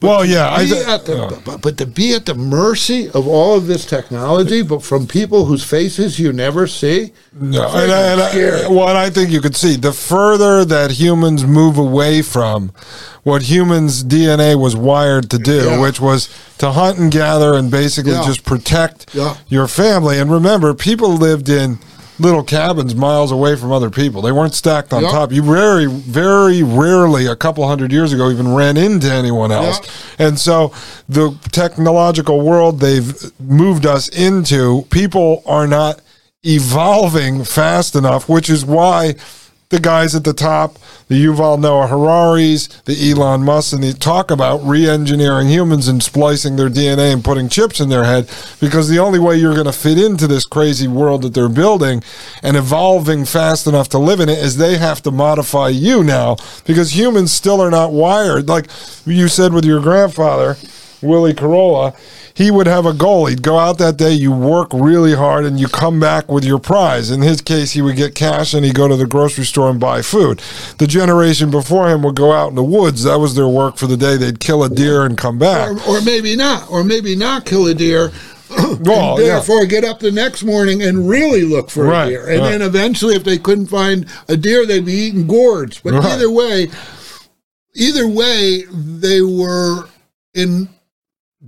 Well, yeah, I the, but, but to be at the mercy of all of this technology, but from people whose faces you never see. No, and, I- and I- well, and I think you could see the further that humans move away from what humans' DNA was wired to do, Yeah. which was to hunt and gather and basically Yeah. just protect Yeah. your family. And remember, people lived in little cabins miles away from other people. They weren't stacked on Yeah. top. You very, very rarely, a couple hundred years ago, even ran into anyone else. And so the technological world they've moved us into, people are not evolving fast enough, which is why the guys at the top, the Yuval Noah Hararis, the Elon Musk, and they talk about re-engineering humans and splicing their DNA and putting chips in their head, because the only way you're going to fit into this crazy world that they're building and evolving fast enough to live in it is they have to modify you now, because humans still are not wired. Like you said with your grandfather, Willie Corolla, he would have a goal. He'd go out that day, you work really hard, and you come back with your prize. In his case, he would get cash and he'd go to the grocery store and buy food. The generation before him would go out in the woods. That was their work for the day. They'd kill a deer and come back. Or, or maybe not, or maybe not kill a deer. Well, and yeah. therefore get up the next morning and really look for Right, a deer. And right. then eventually, if they couldn't find a deer, they'd be eating gourds. But Right. either way, either way, they were in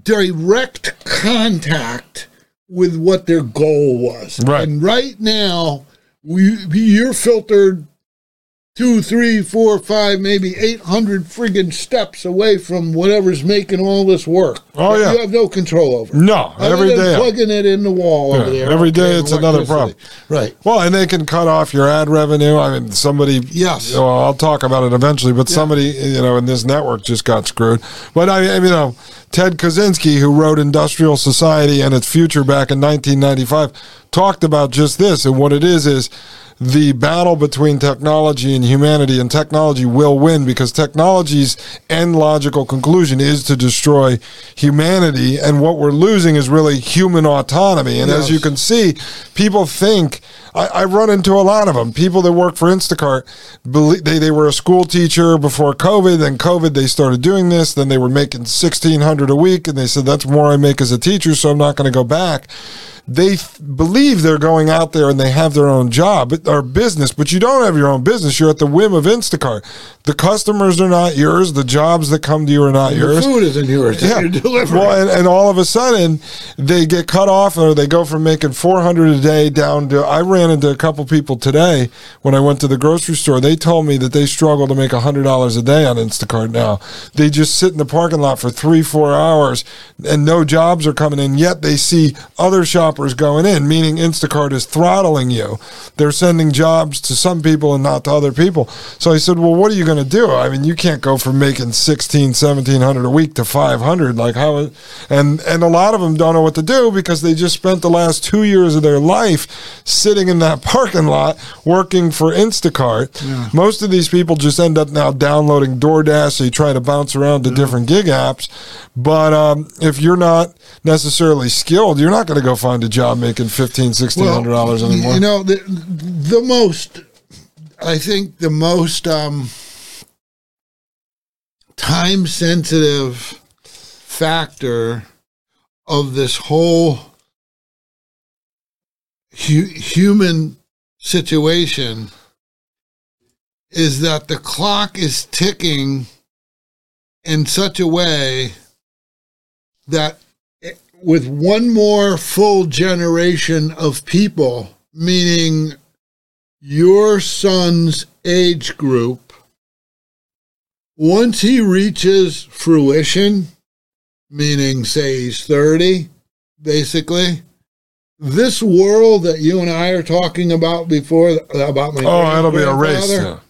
direct contact with what their goal was. Right. And right now, we, you're filtered two, three, four, five, maybe 800 friggin' steps away from whatever's making all this work. Oh, yeah. You have no control over. No, Other every day. plugging it in the wall over there. every day it's another problem. Right. Well, and they can cut off your ad revenue. I mean, somebody. Yes. Well, I'll talk about it eventually, but somebody, you know, in this network just got screwed. But I, you know, Ted Kaczynski, who wrote Industrial Society and its Future back in 1995, talked about just this. And what it is is the battle between technology and humanity, and technology will win because technology's end logical conclusion is to destroy humanity. And what we're losing is really human autonomy. And as you can see, people think I, I run into a lot of them. People that work for Instacart, they they were a school teacher before COVID. Then COVID, they started doing this. Then they were making sixteen hundred a week, and they said that's more I make as a teacher, so I'm not going to go back. They th- believe they're going out there and they have their own job or business, but you don't have your own business. You're at the whim of Instacart. The customers are not yours. The jobs that come to you are not The yours. food isn't yours. Yeah. You're delivering. Well, and, and all of a sudden they get cut off or they go from making 400 a day down to, I ran into a couple people today when I went to the grocery store. They told me that they struggle to make $100 a day on Instacart now. They just sit in the parking lot for three, four hours and no jobs are coming in, yet they see other shoppers going in, meaning Instacart is throttling you. They're sending jobs to some people and not to other people. So I said, well, what are you going to do? I mean, you can't go from making 16, 1700 a week to 500. Like how, and, and a lot of them don't know what to do because they just spent the last two years of their life sitting in that parking lot working for Instacart. Most of these people just end up now downloading DoorDash. They try to bounce around to different gig apps. But um, if you're not necessarily skilled, you're not going to go find a job making fifteen, sixteen hundred dollars Well, anymore. You know, the, the most, I think the most um, time sensitive factor of this whole hu- human situation is that the clock is ticking in such a way that with one more full generation of people, meaning your son's age group, once he reaches fruition, meaning say he's 30, basically, this world that you and I are talking about before about my oh, it'll be a race. Yeah.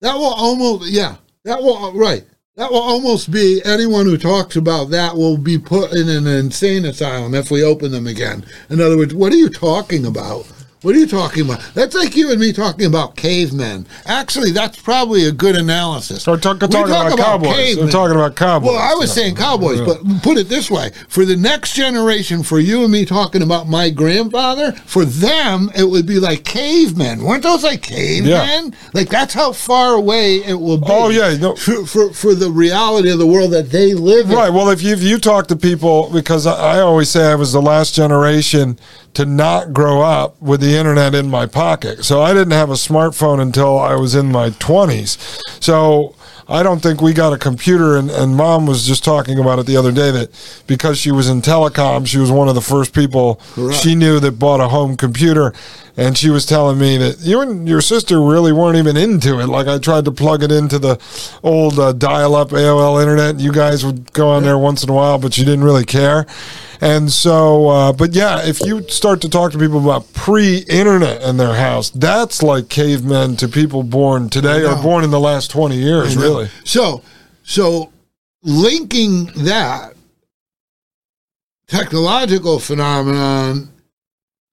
that will almost, yeah, that will, right. That will almost be anyone who talks about that will be put in an insane asylum if we open them again. In other words, what are you talking about? What are you talking about? That's like you and me talking about cavemen. Actually, that's probably a good analysis. So we're talk- talking talk about cowboys. cavemen. We're talking about cowboys. Well, I was saying cowboys, but put it this way: for the next generation, for you and me talking about my grandfather, for them it would be like cavemen. weren't those like cavemen? Like that's how far away it will be. Oh, yeah, no. for, for for the reality of the world that they live in. Right. Well, if you if you talk to people, because I, I always say I was the last generation to not grow up with the internet in my pocket. So I didn't have a smartphone until I was in my twenties. So I don't think we got a computer. And, and mom was just talking about it the other day that because she was in telecom, she was one of the first people Correct. she knew that bought a home computer. And she was telling me that you and your sister really weren't even into it. Like I tried to plug it into the old uh, dial-up AOL internet. You guys would go on there once in a while, but you didn't really care. And so, uh, but yeah, if you start to talk to people about pre-internet in their house, that's like cavemen to people born today or born in the last twenty years. Really, So, so linking that technological phenomenon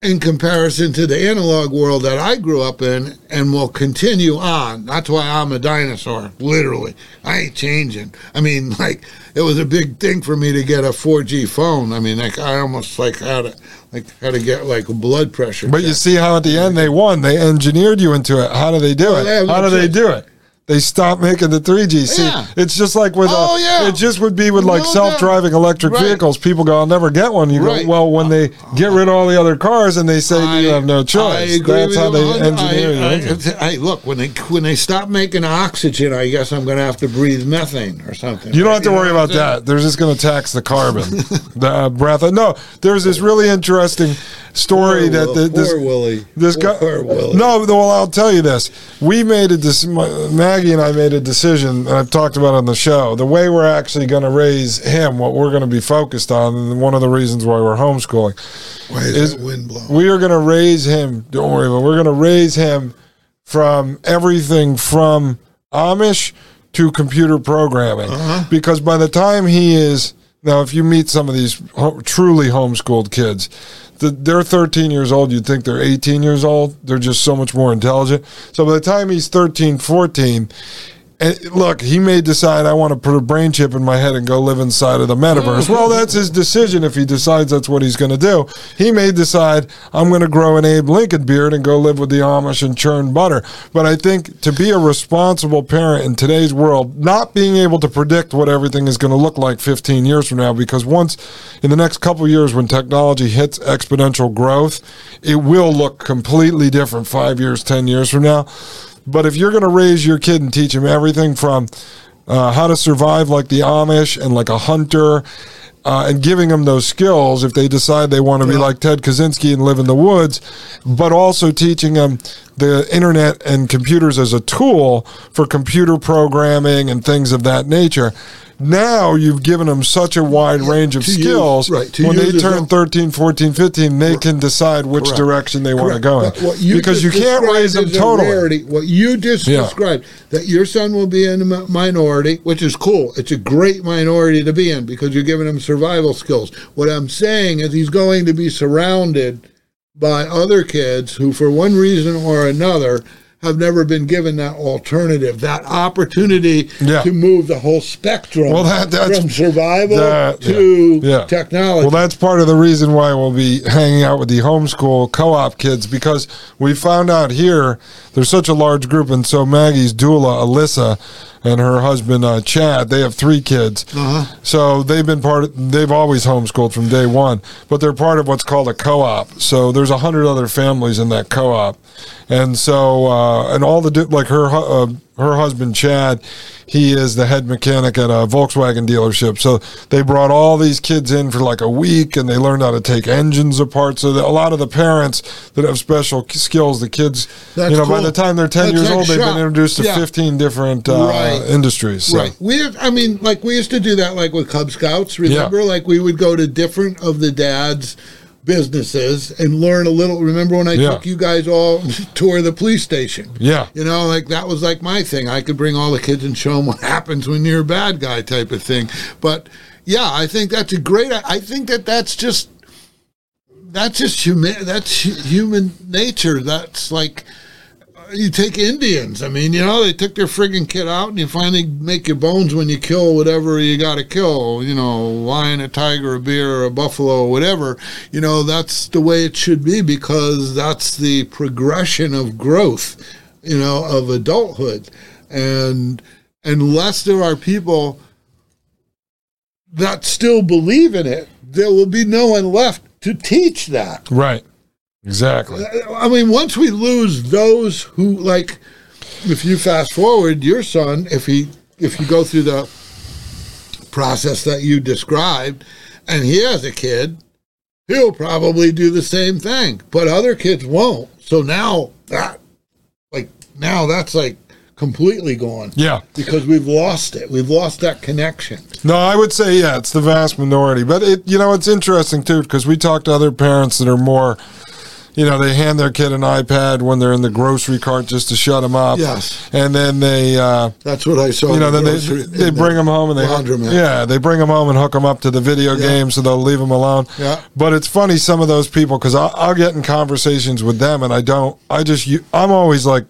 in comparison to the analog world that I grew up in and will continue on. That's why I'm a dinosaur, literally. I ain't changing. I mean, like it was a big thing for me to get a 4G phone. I mean, like I almost like had to like had to get like blood pressure. but you see how at the end they won. They engineered you into it. How do they do Oh, it? How do they do it? They stopped making the 3G. See, Yeah. it's just like with Oh, uh, yeah. it just would be with like No self-driving electric Right. vehicles. People go, "I'll never get one." You Right. go, "Well, when they get rid of all the other cars and they say you have no I choice." That's how they engineer I, it. I, I, look when they when they stop making oxygen, I guess I'm going to have to breathe methane or something. You don't have to worry about that. They're just going to tax the carbon, the uh, breath. No, there's this really interesting story Poor that Will- the, this poor Willie. this guy. poor Willie. No, well, I'll tell you this. We made a dec- my- Maggie and I made a decision, and I've talked about it on the show. The way we're actually going to raise him, what we're going to be focused on, and one of the reasons why we're homeschooling, Why is, is wind blowing? we are going to raise him. Don't worry, but we're going to raise him from everything from Amish to computer programming. Uh-huh. Because by the time he is now, if you meet some of these ho- truly homeschooled kids, the, they're 13 years old. You'd think they're 18 years old. They're just so much more intelligent. So by the time he's 13, 14, look, he may decide I want to put a brain chip in my head and go live inside of the metaverse. Well, that's his decision if he decides that's what he's going to do. He may decide I'm going to grow an Abe Lincoln beard and go live with the Amish and churn butter. But I think to be a responsible parent in today's world, not being able to predict what everything is going to look like 15 years from now, because once in the next couple years when technology hits exponential growth, it will look completely different five years, 10 years from now. But if you're going to raise your kid and teach him everything from uh, how to survive like the Amish and like a hunter, uh, and giving them those skills if they decide they want to be like Ted Kaczynski and live in the woods, but also teaching them the internet and computers as a tool for computer programming and things of that nature. Now you've given them such a wide range of use- skills. right, to when they turn a- 13, 14, 15, they can decide which Correct. direction they want to go in. You because you can't raise them totally. rarity. What you just Yeah. described, that your son will be in a minority, which is cool. It's a great minority to be in because you're giving him survival skills. What I'm saying is he's going to be surrounded by other kids who, for one reason or another, have never been given that alternative, that opportunity Yeah. to move the whole spectrum Well, that- that's- from survival that- to yeah. Yeah. technology. Well, that's part of the reason why we'll be hanging out with the homeschool co-op kids because we found out here there's such a large group, and so Maggie's doula Alyssa and her husband uh, Chad, they have three kids. Uh-huh. So they've been part. Of, they've always homeschooled from day one, but they're part of what's called a co-op. So there's a hundred other families in that co-op, and so uh, and all the like her uh, her husband Chad, he is the head mechanic at a Volkswagen dealership. So they brought all these kids in for like a week, and they learned how to take engines apart. So that a lot of the parents that have special skills, the kids, That's you know, by the time they're ten That's years old, they've been introduced to Yeah. fifteen different uh, Right. industries. So. Right. We, I mean, like we used to do that, like with Cub Scouts. Remember, like we would go to different of the dads' businesses and learn a little. Remember when I Yeah. took you guys all to tour the police station? Yeah. You know, like that was like my thing. I could bring all the kids and show them what happens when you're a bad guy type of thing. But yeah, I think that's a great. I think that that's just that's just human. That's human nature. That's like you take Indians. I mean, you know, they took their friggin' kid out, and you finally make your bones when you kill whatever you got to kill. You know, lion, a tiger, a bear, a buffalo, whatever. You know, that's the way it should be because that's the progression of growth. You know, of adulthood, and unless there are people that still believe in it, there will be no one left to teach that. Right. Exactly. I mean, once we lose those who like, if you fast forward, your son, if he if you go through the process that you described, and he has a kid, he'll probably do the same thing, but other kids won't. So now that, like, now that's like completely gone Yeah. because we've lost it. We've lost that connection. No, I would say yeah, it's the vast minority. But it, you know, it's interesting too because we talk to other parents that are more, you know, they hand their kid an iPad when they're in the grocery cart just to shut them up. Yes. and then they, uh, That's what I saw. you know, then the they grocery- they in bring the them home and they laundromat. yeah they bring them home and hook them up to the video Yeah. game so they'll leave them alone. Yeah. But it's funny some of those people because I'll, I'll get in conversations with them and I don't I just I'm always like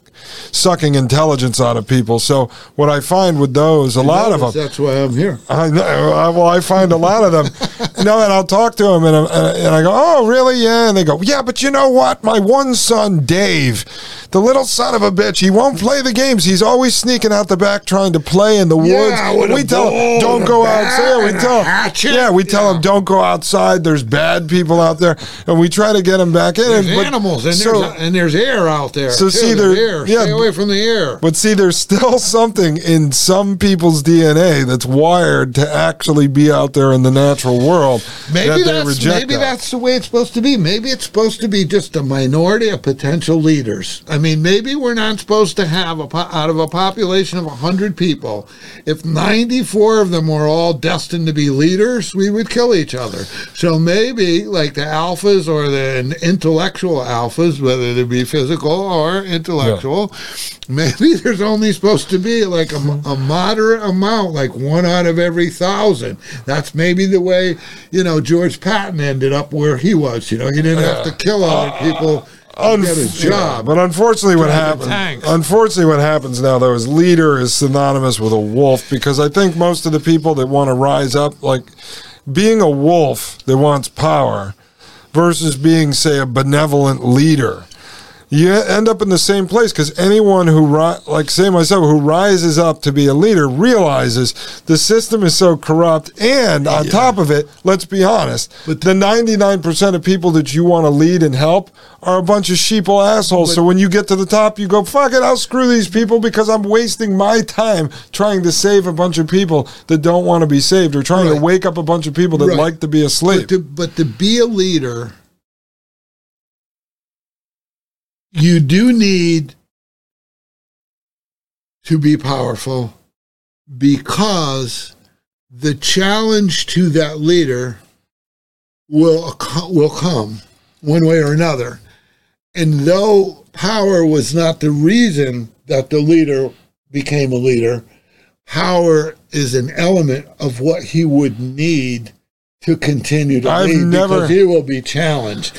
sucking intelligence out of people. So what I find with those a lot of them. That's why I'm here. I know. I, well, I find a lot of them. you know, and I'll talk to them, and, I'm- and, and I go, "Oh, really? Yeah." And they go, "Yeah, but you know what? My one son, Dave, the little son of a bitch, he won't play the games. He's always sneaking out the back trying to play in the Yeah, woods. we tell him, don't go outside. We tell him, yeah, we tell Yeah. him, don't go outside. There's bad people out there, and we try to get him back in. There's And- but- animals and so- there's and there's air out there. So too. see, there- air. Yeah, Stay away from the air. But see, there's still something in some people's DNA that's wired to actually be out there in the natural world. Maybe that they that's reject maybe that. that's the way it's supposed to be. Maybe it's supposed to be just a minority of potential leaders. I mean, maybe we're not supposed to have a po- out of a population of hundred people, if ninety four of them were all destined to be leaders, we would kill each other. So maybe like the alphas or the intellectual alphas, whether they be physical or intellectual, maybe there's only supposed to be like a, a moderate amount, like one out of every thousand. That's maybe the way, you know, George Patton ended up where he was. You know, he didn't have to kill other people to get his Yeah, job. but unfortunately, what happens? Unfortunately, what happens now though is leader is synonymous with a wolf because I think most of the people that want to rise up, like being a wolf that wants power, versus being, say, a benevolent leader. You end up in the same place because anyone who, ri- like say myself, who rises up to be a leader realizes the system is so corrupt. And on top of it, let's be honest, the 99% of people that you want to lead and help are a bunch of sheeple assholes. so when you get to the top, you go, fuck it, I'll screw these people because I'm wasting my time trying to save a bunch of people that don't want to be saved or trying Right. to wake up a bunch of people that Right. like to be asleep. But to, but to be a leader, you do need to be powerful because the challenge to that leader will will come one way or another. And though power was not the reason that the leader became a leader, power is an element of what he would need to continue to I've lead never- because he will be challenged.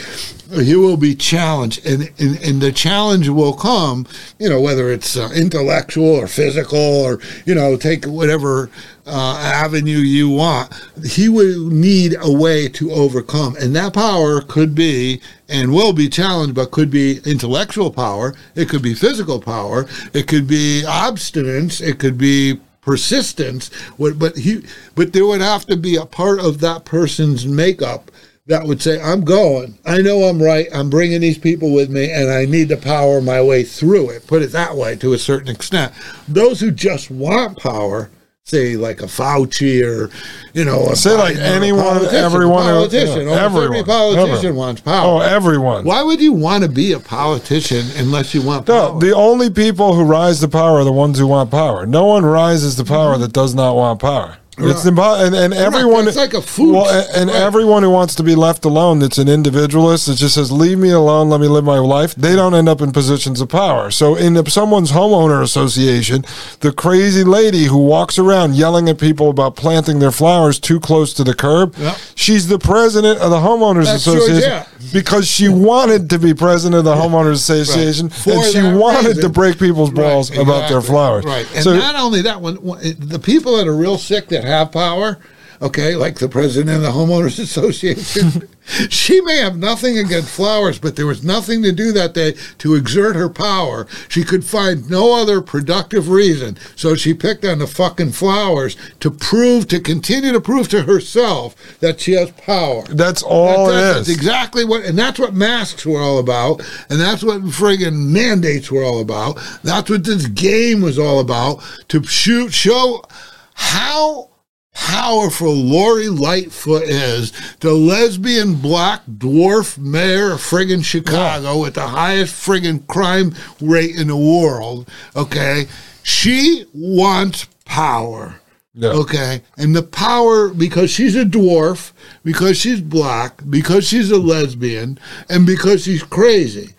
He will be challenged, and, and and the challenge will come. You know, whether it's uh, intellectual or physical, or you know, take whatever uh, avenue you want. He will need a way to overcome, and that power could be and will be challenged, but could be intellectual power. It could be physical power. It could be obstinance. It could be persistence. What- But he, but there would have to be a part of that person's makeup that would say, "I'm going. I know I'm right. I'm bringing these people with me, and I need to power my way through it." Put it that way, to a certain extent. Those who just want power. Say like a Fauci or, you know, a Say like anyone, everyone, politician. yeah, Almost every everyone, politician everyone. wants power. Oh, everyone. Why would you want to be a politician unless you want power? No, the only people who rise to power are the ones who want power. No one rises to power that does not want power. It's impo- and, and everyone It's like a food- Well, and, right. everyone who wants to be left alone, that's an individualist that just says, "Leave me alone, let me live my life." They don't end up in positions of power. So, in someone's homeowner association, the crazy lady who walks around yelling at people about planting their flowers too close to the curb, Yep. she's the president of the homeowners That's association Georgette. because she wanted to be president of the homeowners association, and she wanted reason. to break people's balls about their flowers. Right. And so, not only that, when, when the people that are real sick that have power, okay, like the president of the homeowners association, she may have nothing against flowers, but there was nothing to do that day to exert her power. She could find no other productive reason, so she picked on the fucking flowers to prove, to continue to prove to herself that she has power. that's all That- it that's, that's exactly what, and that's what masks were all about, and that's what friggin' mandates were all about. That's what this game was all about to shoot, show how powerful Lori Lightfoot is, the lesbian black dwarf mayor of friggin' Chicago with the highest friggin' crime rate in the world. Okay, she wants power. Yeah. Okay. And the power, because she's a dwarf, because she's black, because she's a lesbian, and because she's crazy,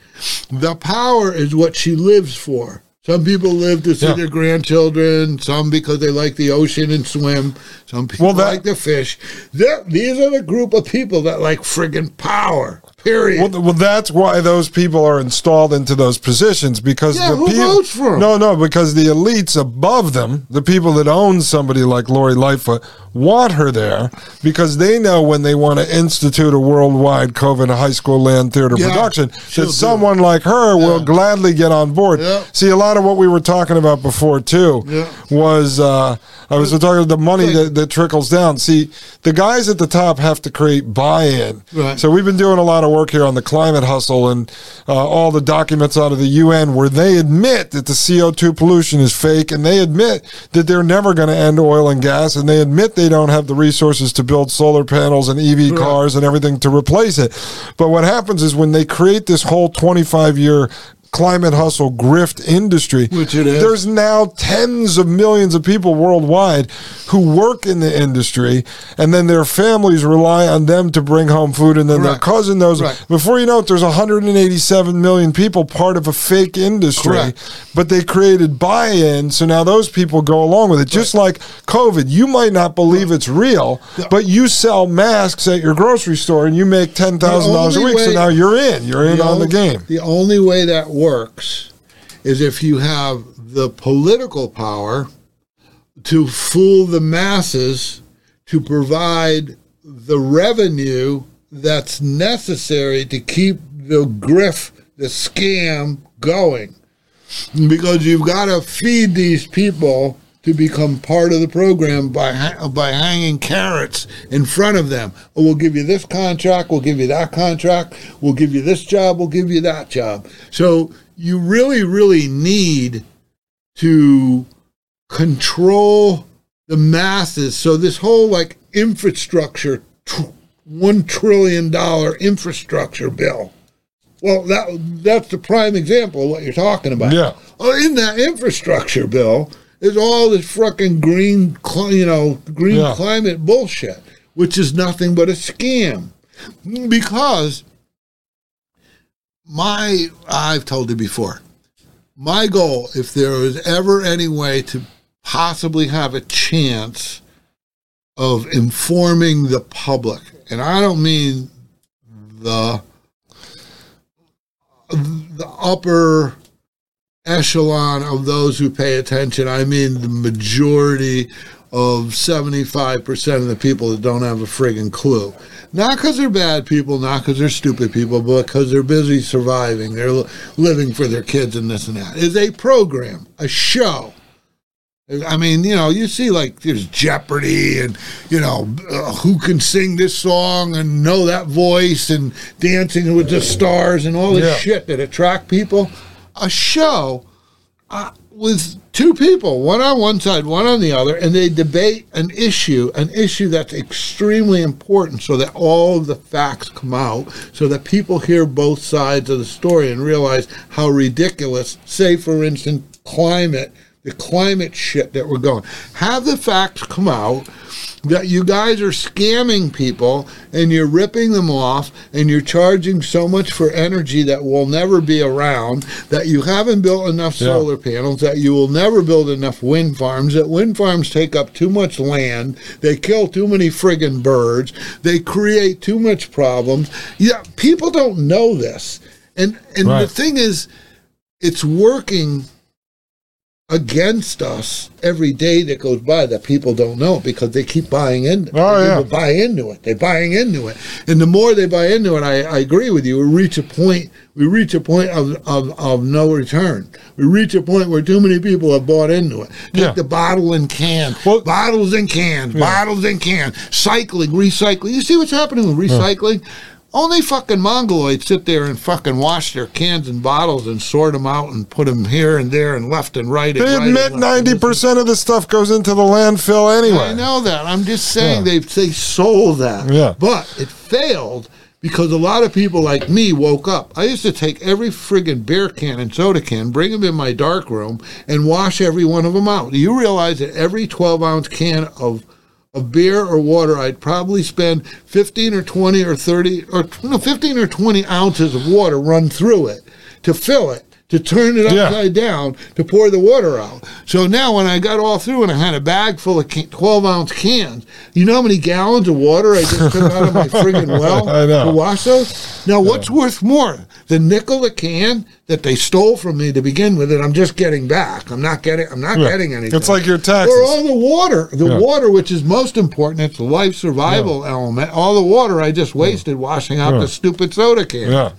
the power is what she lives for. Some people live to see Yeah. their grandchildren, some because they like the ocean and swim, some people Well, that- like the fish. They're, these are the group of people that like friggin' power, period. Well, well, that's why those people are installed into those positions because Yeah, the who people. votes for? No, no, because the elites above them, the people that own somebody like Lori Lightfoot, want her there because they know when they want to institute a worldwide COVID high school land theater Yeah, production that someone like her will gladly get on board. Yeah. See, a lot of what we were talking about before too Yeah. was uh, I was talking about the money that, that trickles down. See, the guys at the top have to create buy-in. Right. So we've been doing a lot of work here on the climate hustle and uh, all the documents out of the UN where they admit that the CO2 pollution is fake and they admit that they're never going to end oil and gas and they admit they don't have the resources to build solar panels and EV cars and everything to replace it. But what happens is when they create this whole 25 year climate hustle grift industry, Which it is. there's now tens of millions of people worldwide who work in the industry, and then their families rely on them to bring home food, and then their cousin knows. Before you know it, there's 187 million people part of a fake industry, Correct. but they created buy-in, so now those people go along with it. Just like COVID, you might not believe it's real, but you sell masks at your grocery store, and you make ten thousand dollars a only week. so now you're in. You're in on the ol- game. The only way that works is if you have the political power to fool the masses to provide the revenue that's necessary to keep the grift, the scam going. Because you've got to feed these people to become part of the program by by hanging carrots in front of them. Oh, we'll give you this contract, we'll give you that contract, we'll give you this job, we'll give you that job. So you really, really need to control the masses. So this whole like infrastructure, one trillion dollar infrastructure bill. Well, that that's the prime example of what you're talking about. Yeah. Oh, in that infrastructure bill is all this fucking green, you know, green Yeah. climate bullshit, which is nothing but a scam. Because my, I've told you before, my goal, if there was ever any way to possibly have a chance of informing the public, and I don't mean the the upper echelon of those who pay attention. I mean the majority of 75% of the people that don't have a friggin' clue. Not because they're bad people, not because they're stupid people, but because they're busy surviving. They're living for their kids and this and that. Is a program, a show. I mean, you know, you see like there's Jeopardy and, you know, uh, who can sing this song and know that voice and dancing with the stars and all this Yeah. shit that attract people. A show uh, with two people, one on one side, one on the other, and they debate an issue, an issue that's extremely important so that all of the facts come out, so that people hear both sides of the story and realize how ridiculous, say, for instance, climate, the climate shit that we're going. Have the facts come out that you guys are scamming people and you're ripping them off and you're charging so much for energy that will never be around, that you haven't built enough Yeah. solar panels, that you will never build enough wind farms, that wind farms take up too much land, they kill too many friggin' birds, they create too much problems. Yeah, people don't know this. And and the thing is, it's working against us every day that goes by that people don't know because they keep buying in. Oh, yeah. People buy into it. They're buying into it, and the more they buy into it, I, I agree with you. We reach a point. We reach a point of, of, of no return. We reach a point where too many people have bought into it. Take Yeah. the bottle and can, Well- bottles and cans, bottles and cans, cycling, recycling. You see what's happening with recycling? Only fucking mongoloids sit there and fucking wash their cans and bottles and sort them out and put them here and there and left and right. and They right and admit and 90% of the stuff goes into the landfill anyway. I know that. I'm just saying Yeah. they they sold that. Yeah. But it failed because a lot of people like me woke up. I used to take every friggin' beer can and soda can, bring them in my dark room, and wash every one of them out. Do you realize that every 12 ounce can of of beer or water, I'd probably spend 15 or 20 or 30 or no, 15 or 20 ounces of water run through it to fill it. To turn it Yeah. upside down to pour the water out. So now, when I got all through and I had a bag full of can- 12 ounce cans, you know how many gallons of water I just took out of my friggin' well to wash those? Now, what's worth more? The nickel a can that they stole from me to begin with, and I'm just getting back. I'm not getting. I'm not Yeah. getting anything. It's like your taxes. Or all the water, the Yeah. water, which is most important. It's the life survival element. All the water I just wasted washing out Yeah. the stupid soda can.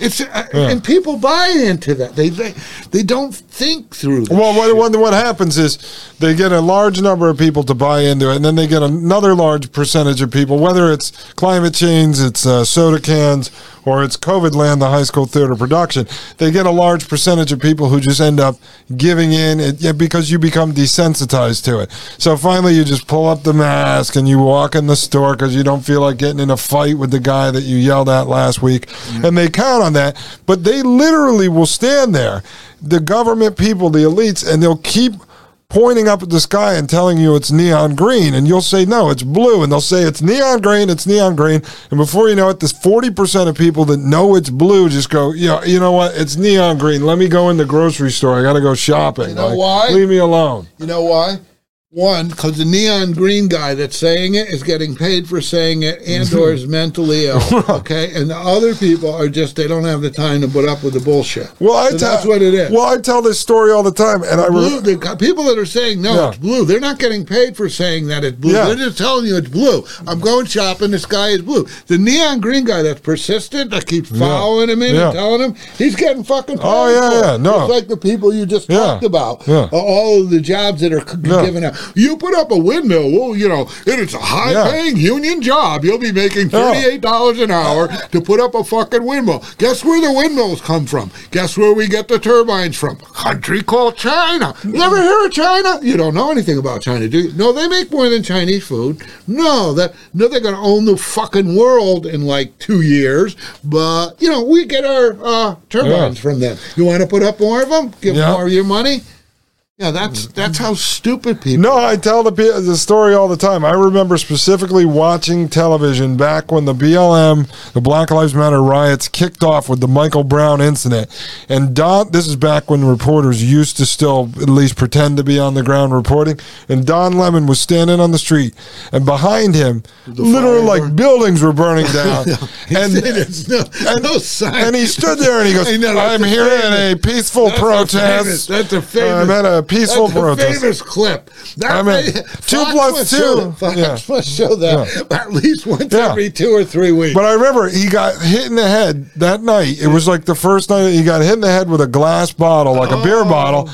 Yeah. It's uh, and people buy into that. They they, they don't think through. Well, what, what, what happens is they get a large number of people to buy into it, and then they get another large percentage of people, whether it's climate change, it's uh, soda cans, or it's COVID land, the high school theater production. They get a large percentage of people who just end up giving in it, because you become desensitized to it. So finally, you just pull up the mask and you walk in the store because you don't feel like getting in a fight with the guy that you yelled at last week, mm-hmm. and they count on that. But they literally will stand there, the government people, the elites, and they'll keep pointing up at the sky and telling you it's neon green. And you'll say no it's blue. And they'll say it's neon green it's neon green. And before you know it this 40% of people that know it's blue just go yeah you know what? It's neon green. Let me go in the grocery store. I gotta go shopping. You know Like, why? leave me alone. You know why? One, because the neon green guy that's saying it is getting paid for saying it and or is mentally ill. Okay, and the other people are just they don't have the time to put up with the bullshit. well i So tell that's what it is. well i tell this story all the time and i blue, re- the people that are saying no, Yeah. it's blue. They're not getting paid for saying that it's blue. Yeah. They're just telling you it's blue. I'm going shopping. The sky is blue. The neon green guy that's persistent, that keeps following him in Yeah. and telling him he's getting fucking. Oh, paid Oh, yeah, yeah, no. It's like the people you just Yeah. talked about. Yeah. All of the jobs that are Yeah. given out. You put up a windmill. Well, you know, and it's a high-paying union job. You'll be making thirty-eight dollars an hour to put up a fucking windmill. Guess where the windmills come from? Guess where we get the turbines from? Country called China. You ever hear of China? You don't know anything about China, do you? No, they make more than Chinese food. No, that no, they're going to own the fucking world in like two years. But you know, we get our uh, turbines Yeah. from them. You want to put up more of them? Give Yeah. more of your money. Yeah, that's that's how stupid people. No, I tell the the story all the time. I remember specifically watching television back when the BLM, the Black Lives Matter riots kicked off with the Michael Brown incident. And Don, this is back when reporters used to still at least pretend to be on the ground reporting. And Don Lemon was standing on the street, and behind him, literally like burn- buildings were burning down. and There's no, no sign. and he stood there and he goes, I know, that's "I'm a here in a peaceful That's a protest. famous- that's a famous. I'm at a peaceful that's protest." famous clip. That I mean, two plus two. Show that. Fox Yeah. must show that at least once Yeah. every two or three weeks. But I remember he got hit in the head that night. It was like the first night that he got hit in the head with a glass bottle, like a beer oh. bottle.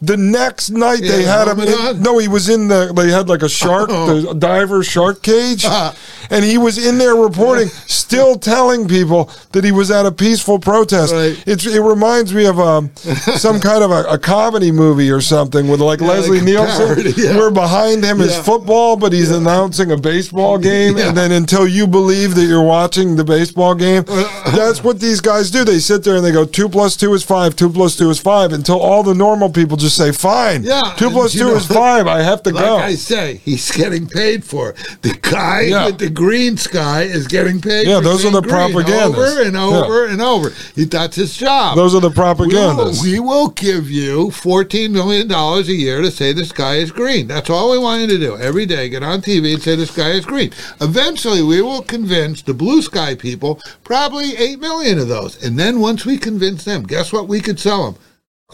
The next night they Yeah, had him. in- no, he was in the. They had like a shark, the diver shark cage, and he was in there reporting, still telling people that he was at a peaceful protest. Right. It's, it reminds me of um, some kind of a, a comedy movie or something with like Leslie like a Nielsen, parody, yeah. where behind him is Yeah. football, but he's announcing a baseball game, Yeah. and then until you believe that you're watching the baseball game, that's what these guys do. They sit there and they go, two plus two is five, two plus two is five, until all the normal people just say, fine, Yeah, two plus two know, is five. I have to Like go. I say, he's getting paid for it. The guy Yeah. with the green sky is getting paid. Yeah, for those are the green propagandists. over and over and over. He, that's his job. Those are the we will, we will give you fourteen million dollars a year to say the sky is green. That's all we want you to do every day. Get on TV and say the sky is green. Eventually, we will convince the blue sky people, probably eight million of those, and then once we convince them, guess what? We could sell them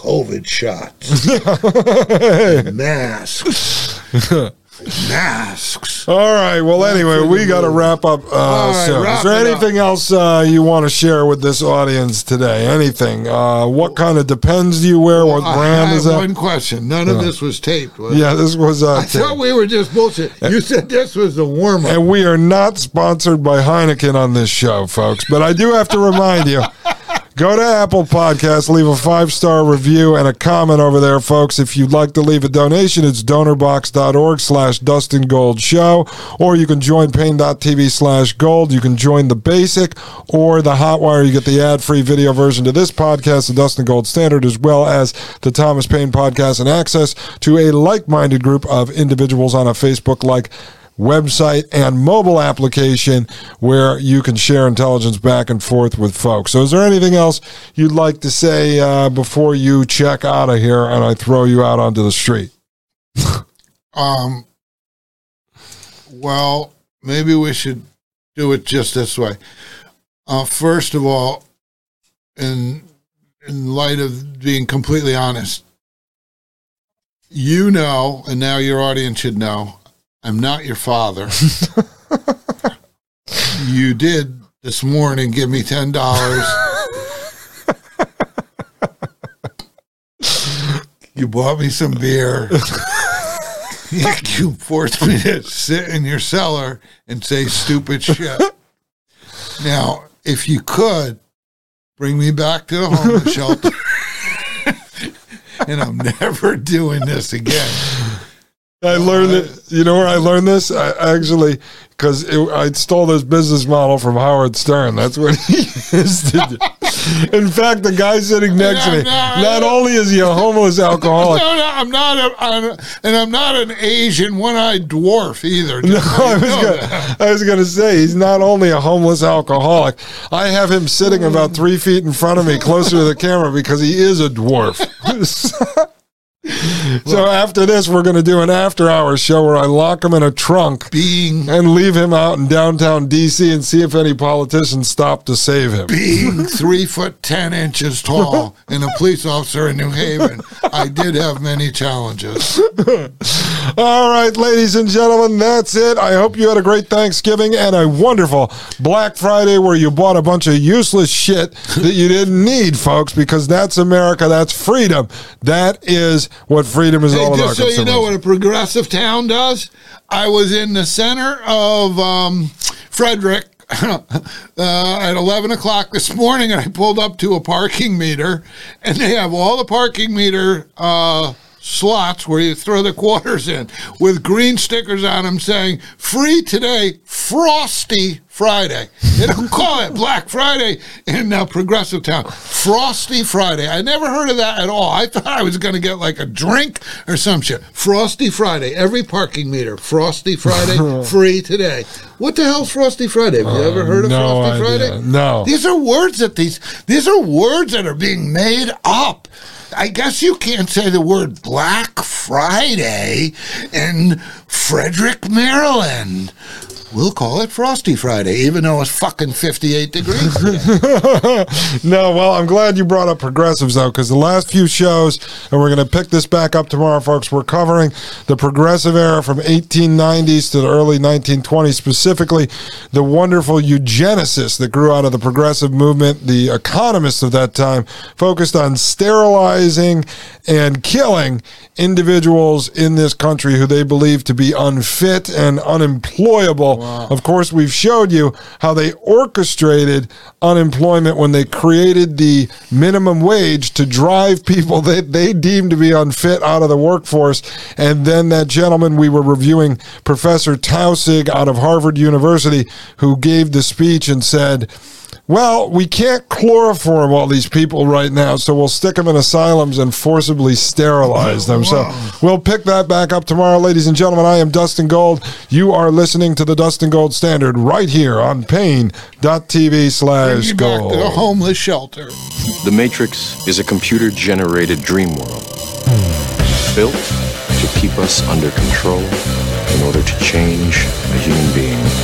COVID shots, masks, masks. All right. Well, anyway, we got to wrap up uh, right, soon. wrap Is there it up. anything else uh, you want to share with this audience today? Anything? Uh, what kind of Depends do you wear? What I brand is that? one question. None of this was taped. Was it? Yeah, this was. Uh, I thought we were just bullshit. You said this was the warm up. and we are not sponsored by Heineken on this show, folks. But I do have to remind you. Go to Apple Podcasts, leave a five star review and a comment over there, folks. If you'd like to leave a donation, it's donorbox.org slash Dustin Gold Show, or you can join paine.tv slash gold. You can join the basic or the hotwire. You get the ad free video version to this podcast, the Dustin Gold Standard, as well as the Thomas Paine podcast, and access to a like minded group of individuals on a Facebook like website and mobile application where you can share intelligence back and forth with folks. So, is there anything else you'd like to say uh, before you check out of here and I throw you out onto the street? Um, well, maybe we should do it just this way. Uh, first of all, in in light of being completely honest, you know, and now your audience should know, I'm not your father. you did this morning give me ten dollars. you bought me some beer. you forced me to sit in your cellar and say stupid shit. Now, if you could bring me back to the homeless shelter, and I'm never doing this again. I learned it. You know where I learned this? I actually, because I stole this business model from Howard Stern. That's what he used to do. In fact, the guy sitting next to me, Yeah, no, not only is he a homeless alcoholic, No, no, I'm not a, I'm a and I'm not an Asian one-eyed dwarf either. No, I was gonna. I was gonna say he's not only a homeless alcoholic. I have him sitting about three feet in front of me, closer to the camera, because he is a dwarf. so after this, we're gonna do an after-hours show where I lock him in a trunk Being and leave him out in downtown DC and see if any politicians stop to save him. being three foot ten inches tall and a police officer in New Haven, I did have many challenges. All right, ladies and gentlemen, that's it. I hope you had a great Thanksgiving and a wonderful Black Friday where you bought a bunch of useless shit that you didn't need, folks, because that's America. That's freedom. That is what freedom is Hey, all about. just so you know what a progressive town does, I was in the center of um, Frederick uh, at 11 o'clock this morning, and I pulled up to a parking meter, and they have all the parking meter uh, slots where you throw the quarters in with green stickers on them saying free today, Frosty Friday. They don't call it Black Friday in uh, Progressive Town. Frosty Friday. I never heard of that at all. I thought I was going to get like a drink or some shit. Frosty Friday. Every parking meter. Frosty Friday. free today. What the hell's Frosty Friday? Have you ever heard of Uh, no Frosty idea. Friday? No. These are words that these these are words that are being made up. I guess you can't say the word Black Friday in Frederick, Maryland. We'll call it Frosty Friday, even though it's fucking 58 degrees. no, well, I'm glad you brought up progressives, though, because the last few shows, and we're going to pick this back up tomorrow, folks, we're covering the progressive era from 1890s to the early 1920s, specifically the wonderful eugenicists that grew out of the progressive movement. The economists of that time focused on sterilizing and killing individuals in this country who they believed to be unfit and unemployable Of course, we've showed you how they orchestrated unemployment when they created the minimum wage to drive people that they deemed to be unfit out of the workforce. And then that gentleman we were reviewing, Professor Taussig out of Harvard University, who gave the speech and said, well, we can't chloroform all these people right now, so we'll stick them in asylums and forcibly sterilize them. So we'll pick that back up tomorrow, ladies and gentlemen. I am Dustin Gold. You are listening to the Dustin Gold Standard right here on paine.tv slash Bring you back to the homeless shelter. The Matrix is a computer generated dream world built to keep us under control in order to change a human being.